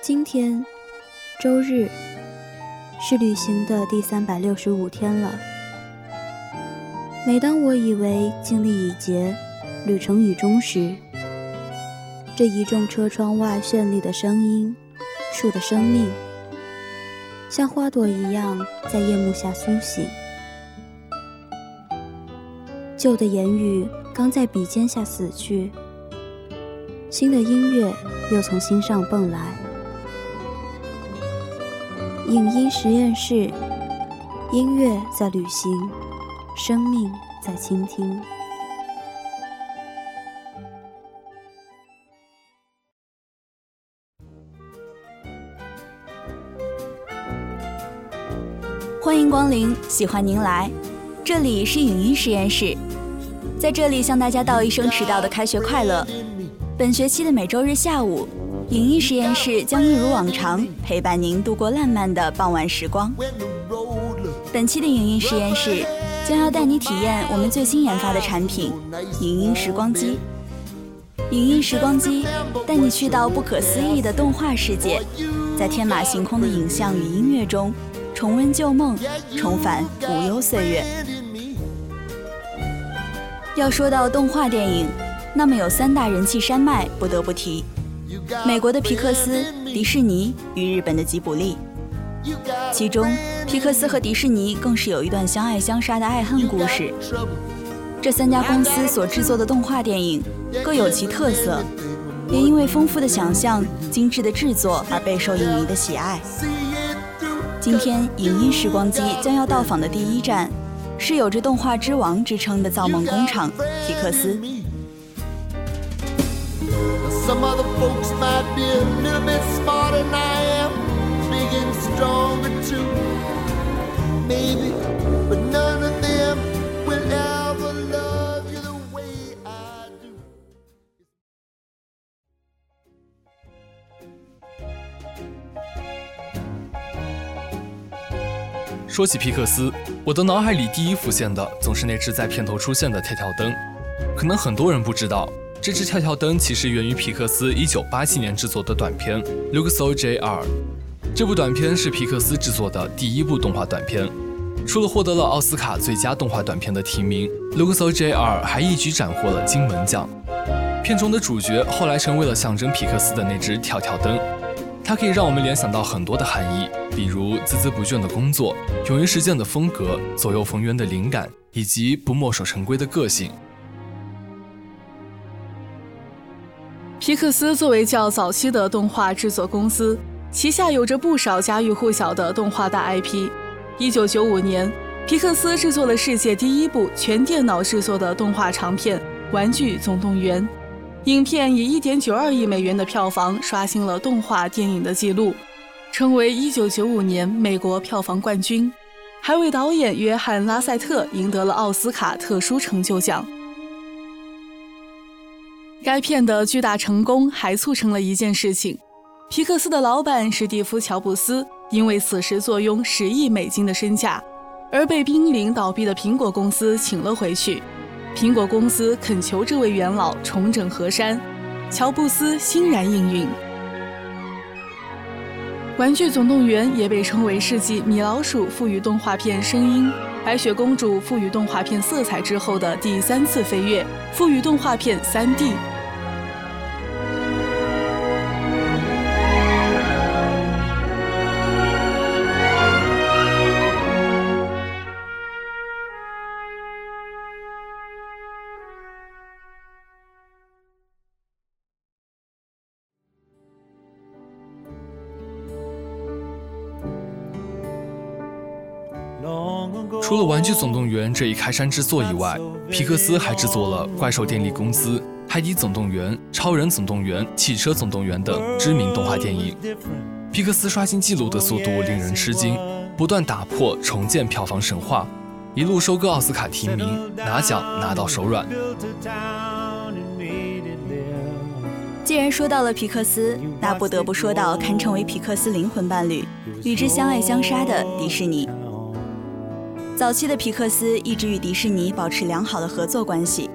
今天，周日，是旅行的第三百六十五天了。每当我以为经历已竭，旅程已终时，这一众车窗外绚丽的声音，树的生命，像花朵一样在夜幕下苏醒。旧的言语刚在笔尖下死去，新的音乐又从心上蹦来。影音实验室，音乐在旅行，生命在倾听。光临，喜欢您来。这里是影音实验室，在这里向大家道一声迟到的开学快乐。本学期的每周日下午。影音实验室将一如往常陪伴您度过烂漫的傍晚时光。本期的影音实验室将要带你体验我们最新研发的产品——影音时光机。影音时光机带你去到不可思议的动画世界，在天马行空的影像与音乐中重温旧梦，重返无忧岁月。要说到动画电影，那么有三大人气山脉不得不提。美国的皮克斯、迪士尼与日本的吉卜力，其中皮克斯和迪士尼更是有一段相爱相杀的爱恨故事。这三家公司所制作的动画电影各有其特色，也因为丰富的想象、精致的制作而备受影迷的喜爱。今天影音时光机将要到访的第一站，是有着“动画之王”之称的造梦工厂——皮克斯。Some other folks 说起皮克斯，我的脑海里第一浮现的总是那只在片头出现的跳跳灯。可能很多人不知道。这只跳跳灯其实源于皮克斯1987年制作的短片《Luxo JR》。这部短片是皮克斯制作的第一部动画短片，除了获得了奥斯卡最佳动画短片的提名，《Luxo JR》还一举斩获了金门奖。片中的主角后来成为了象征皮克斯的那只跳跳灯，它可以让我们联想到很多的含义，比如孜孜不倦的工作、勇于实践的风格、左右逢源的灵感，以及不墨守成规的个性。皮克斯作为较早期的动画制作公司，旗下有着不少家喻户晓的动画大 IP。一九九五年，皮克斯制作了世界第一部全电脑制作的动画长片《玩具总动员》，影片以一点九二亿美元的票房刷新了动画电影的纪录，成为一九九五年美国票房冠军，还为导演约翰·拉塞特赢得了奥斯卡特殊成就奖。该片的巨大成功还促成了一件事情：皮克斯的老板史蒂夫·乔布斯因为此时坐拥十亿美金的身价，而被濒临倒闭的苹果公司请了回去。苹果公司恳求这位元老重整河山，乔布斯欣然应允。《玩具总动员》也被称为世纪米老鼠赋予动画片声音。白雪公主赋予动画片色彩之后的第三次飞跃，赋予动画片 3D。除了《玩具总动员》这一开山之作以外，皮克斯还制作了《怪兽电力公司》《海底总动员》《超人总动员》《汽车总动员》等知名动画电影。皮克斯刷新纪录的速度令人吃惊，不断打破重建票房神话，一路收割奥斯卡提名，拿奖拿到手软。既然说到了皮克斯，那不得不说到堪称为皮克斯灵魂伴侣、与之相爱相杀的迪士尼。早期的皮克斯一直与迪士尼保持良好的合作关系，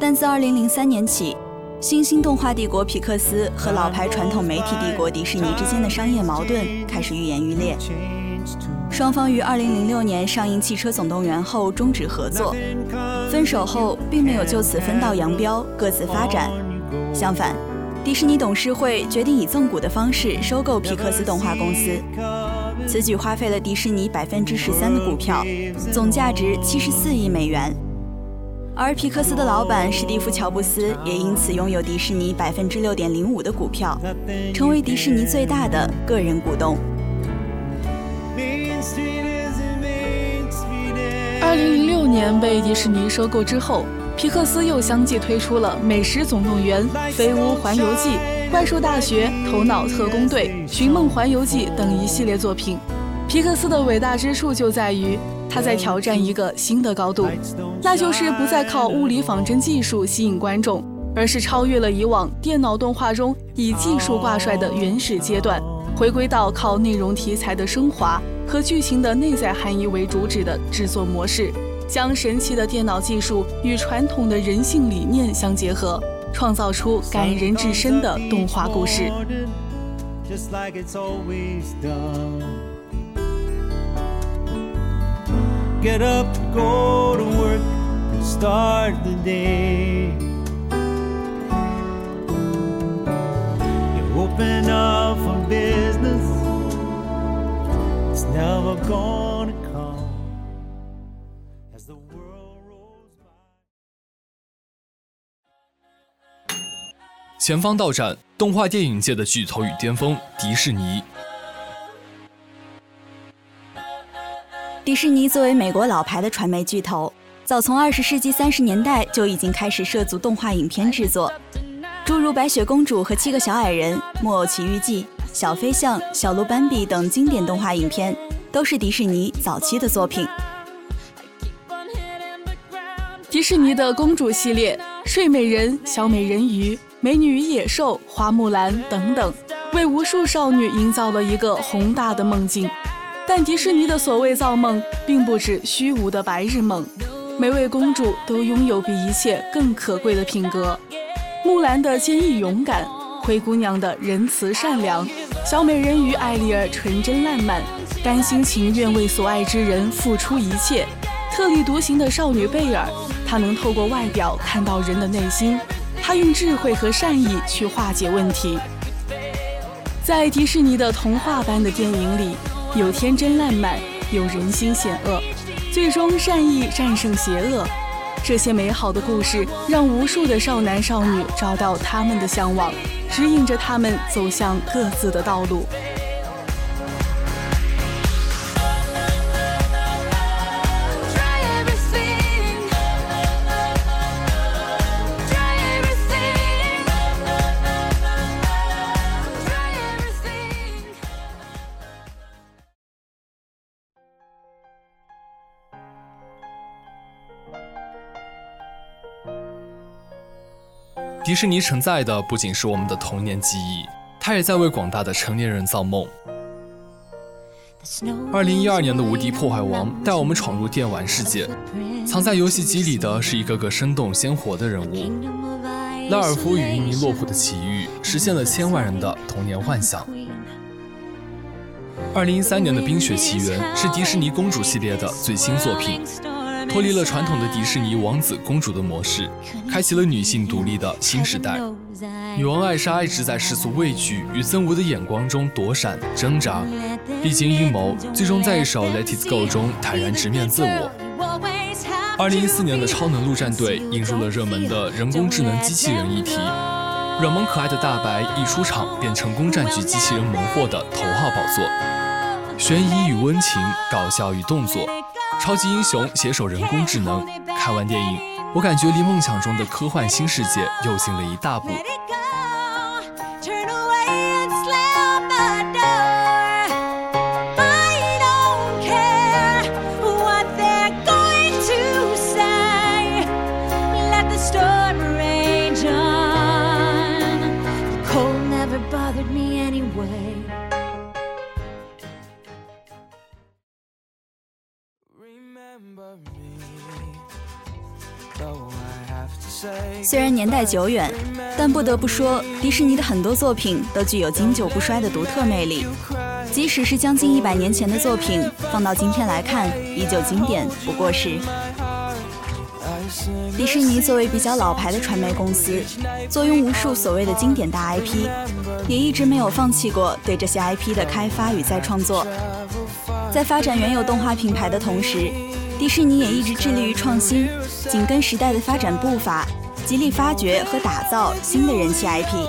但自2003年起，新兴动画帝国皮克斯和老牌传统媒体帝国迪士尼之间的商业矛盾开始愈演愈烈。双方于2006年上映《汽车总动员》后终止合作，分手后并没有就此分道扬镳，各自发展。相反，迪士尼董事会决定以赠股的方式收购皮克斯动画公司，此举花费了迪士尼百分之十三的股票，总价值七十四亿美元。而皮克斯的老板史蒂夫·乔布斯也因此拥有迪士尼百分之六点零五的股票，成为迪士尼最大的个人股东。二零零六年被迪士尼收购之后，皮克斯又相继推出了《美食总动员》《飞屋环游记》《怪兽大学》《头脑特工队》《寻梦环游记》等一系列作品。皮克斯的伟大之处就在于。他在挑战一个新的高度，那就是不再靠物理仿真技术吸引观众，而是超越了以往电脑动画中以技术挂帅的原始阶段，回归到靠内容题材的升华和剧情的内在含义为主旨的制作模式，将神奇的电脑技术与传统的人性理念相结合，创造出感人至深的动画故事。get up, go to work, start the day. You open up for business, it's never gonna 前方到站，动画电影界的巨头与巅峰——迪士尼。迪士尼作为美国老牌的传媒巨头，早从二十世纪三十年代就已经开始涉足动画影片制作，诸如《白雪公主和七个小矮人》《木偶奇遇记》《小飞象》《小鹿斑比》等经典动画影片，都是迪士尼早期的作品。迪士尼的公主系列，《睡美人》《小美人鱼》《美女与野兽》《花木兰》等等，为无数少女营造了一个宏大的梦境。但迪士尼的所谓造梦，并不止虚无的白日梦。每位公主都拥有比一切更可贵的品格：木兰的坚毅勇敢，灰姑娘的仁慈善良，小美人鱼艾丽儿纯真烂漫，甘心情愿为所爱之人付出一切。特立独行的少女贝尔，她能透过外表看到人的内心，他用智慧和善意去化解问题。在迪士尼的童话般的电影里。有天真烂漫，有人心险恶，最终善意战胜邪恶。这些美好的故事让无数的少男少女找到他们的向往，指引着他们走向各自的道路。迪士尼承载的不仅是我们的童年记忆，它也在为广大的成年人造梦。二零一二年的《无敌破坏王》带我们闯入电玩世界，藏在游戏机里的是一个个生动鲜活的人物。拉尔夫与一名落魄的奇遇，实现了千万人的童年幻想。二零一三年的《冰雪奇缘》是迪士尼公主系列的最新作品。脱离了传统的迪士尼王子公主的模式，开启了女性独立的新时代。女王艾莎一直在世俗畏惧与憎恶的眼光中躲闪挣扎，历经阴谋，最终在一首《Let It Go》中坦然直面自我。二零一四年的《超能陆战队》引入了热门的人工智能机器人议题，软萌可爱的大白一出场便成功占据机器人萌货的头号宝座。悬疑与温情，搞笑与动作。超级英雄携手人工智能，看完电影，我感觉离梦想中的科幻新世界又近了一大步。虽然年代久远，但不得不说，迪士尼的很多作品都具有经久不衰的独特魅力。即使是将近一百年前的作品，放到今天来看，依旧经典不过时。迪士尼作为比较老牌的传媒公司，坐拥无数所谓的经典大 IP，也一直没有放弃过对这些 IP 的开发与再创作。在发展原有动画品牌的同时，迪士尼也一直致力于创新，紧跟时代的发展步伐，极力发掘和打造新的人气 IP。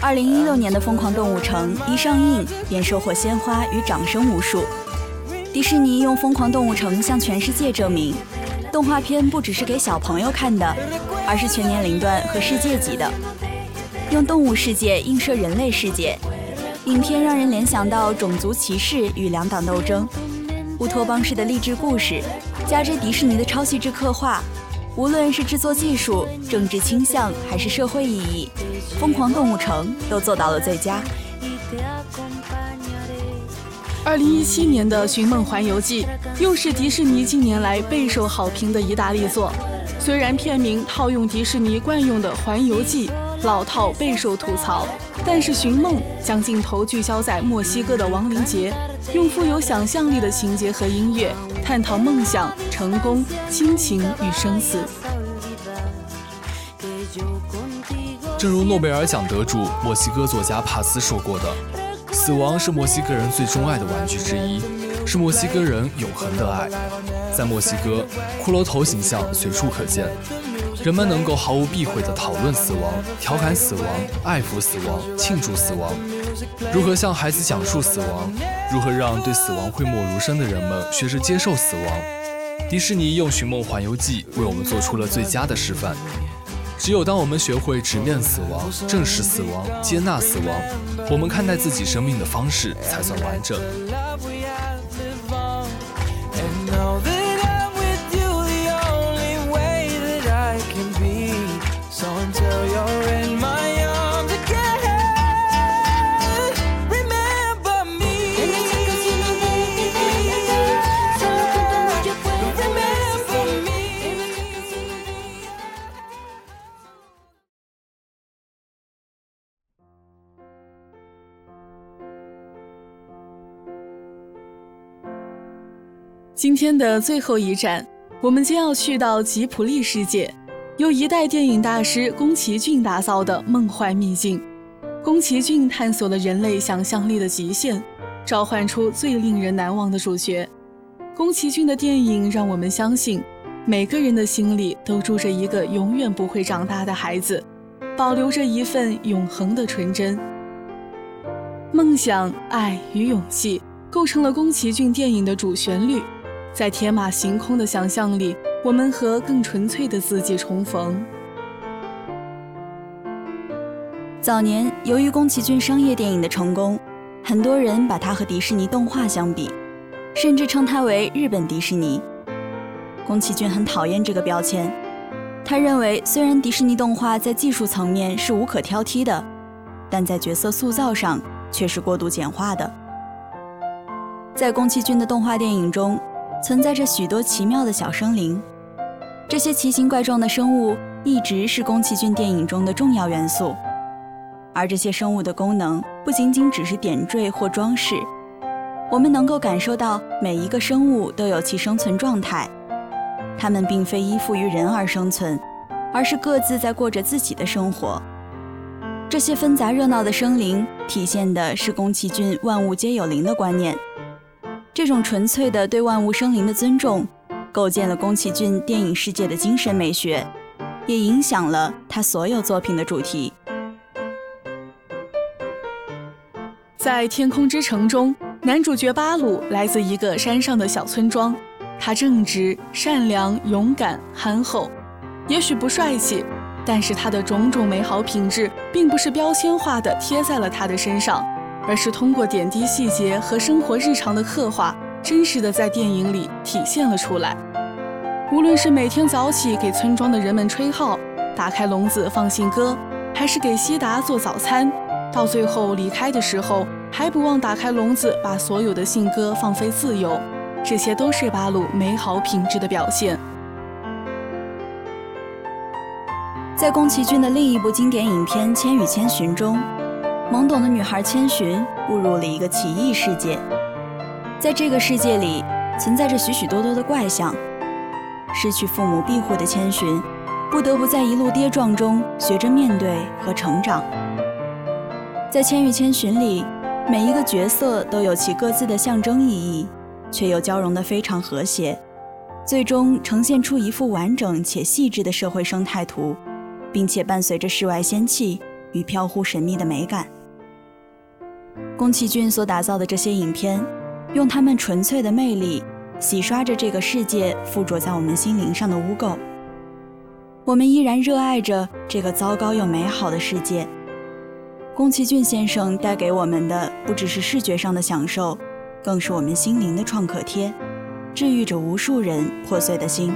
二零一六年的《疯狂动物城》一上映便收获鲜花与掌声无数。迪士尼用《疯狂动物城》向全世界证明，动画片不只是给小朋友看的，而是全年龄段和世界级的。用动物世界映射人类世界，影片让人联想到种族歧视与两党斗争。乌托邦式的励志故事，加之迪士尼的超细致刻画，无论是制作技术、政治倾向还是社会意义，《疯狂动物城》都做到了最佳。二零一七年的《寻梦环游记》又是迪士尼近年来备受好评的一大力作。虽然片名套用迪士尼惯用的“环游记”，老套备受吐槽，但是《寻梦》将镜头聚焦在墨西哥的亡灵节。用富有想象力的情节和音乐，探讨梦想、成功、亲情与生死。正如诺贝尔奖得主墨西哥作家帕斯说过的：“死亡是墨西哥人最钟爱的玩具之一，是墨西哥人永恒的爱。”在墨西哥，骷髅头形象随处可见。人们能够毫无避讳地讨论死亡、调侃死亡、爱抚死亡、庆祝死亡，如何向孩子讲述死亡，如何让对死亡讳莫如深的人们学着接受死亡。迪士尼用《寻梦环游记》为我们做出了最佳的示范。只有当我们学会直面死亡、正视死亡、接纳死亡，我们看待自己生命的方式才算完整。今天的最后一站，我们将要去到吉普力世界，由一代电影大师宫崎骏打造的梦幻秘境。宫崎骏探索了人类想象力的极限，召唤出最令人难忘的主角。宫崎骏的电影让我们相信，每个人的心里都住着一个永远不会长大的孩子，保留着一份永恒的纯真。梦想、爱与勇气构成了宫崎骏电影的主旋律。在天马行空的想象里，我们和更纯粹的自己重逢。早年，由于宫崎骏商业电影的成功，很多人把它和迪士尼动画相比，甚至称它为日本迪士尼。宫崎骏很讨厌这个标签，他认为虽然迪士尼动画在技术层面是无可挑剔的，但在角色塑造上却是过度简化的。在宫崎骏的动画电影中。存在着许多奇妙的小生灵，这些奇形怪状的生物一直是宫崎骏电影中的重要元素。而这些生物的功能不仅仅只是点缀或装饰，我们能够感受到每一个生物都有其生存状态，它们并非依附于人而生存，而是各自在过着自己的生活。这些纷杂热闹的生灵体现的是宫崎骏“万物皆有灵”的观念。这种纯粹的对万物生灵的尊重，构建了宫崎骏电影世界的精神美学，也影响了他所有作品的主题。在《天空之城》中，男主角巴鲁来自一个山上的小村庄，他正直、善良、勇敢、憨厚，也许不帅气，但是他的种种美好品质，并不是标签化的贴在了他的身上。而是通过点滴细节和生活日常的刻画，真实的在电影里体现了出来。无论是每天早起给村庄的人们吹号，打开笼子放信鸽，还是给西达做早餐，到最后离开的时候，还不忘打开笼子，把所有的信鸽放飞自由。这些都是八路美好品质的表现。在宫崎骏的另一部经典影片《千与千寻》中，懵懂的女孩千寻步入了一个奇异世界，在这个世界里存在着许许多多的怪象。失去父母庇护的千寻，不得不在一路跌撞中学着面对和成长。在《千与千寻》里，每一个角色都有其各自的象征意义，却又交融得非常和谐，最终呈现出一幅完整且细致的社会生态图，并且伴随着世外仙气与飘忽神秘的美感。宫崎骏所打造的这些影片，用他们纯粹的魅力。洗刷着这个世界附着在我们心灵上的污垢，我们依然热爱着这个糟糕又美好的世界。宫崎骏先生带给我们的不只是视觉上的享受，更是我们心灵的创可贴，治愈着无数人破碎的心。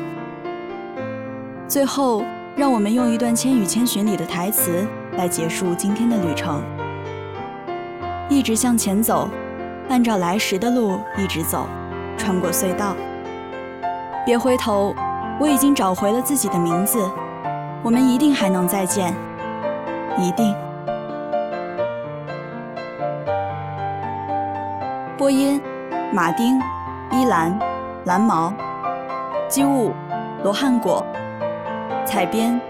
最后，让我们用一段《千与千寻》里的台词来结束今天的旅程：一直向前走，按照来时的路一直走。穿过隧道，别回头，我已经找回了自己的名字，我们一定还能再见，一定。播音：马丁、依兰、蓝毛、机务：罗汉果、采编：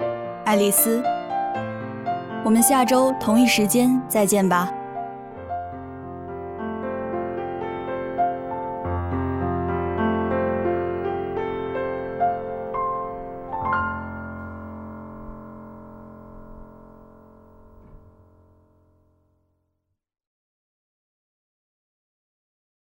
爱丽丝。我们下周同一时间再见吧。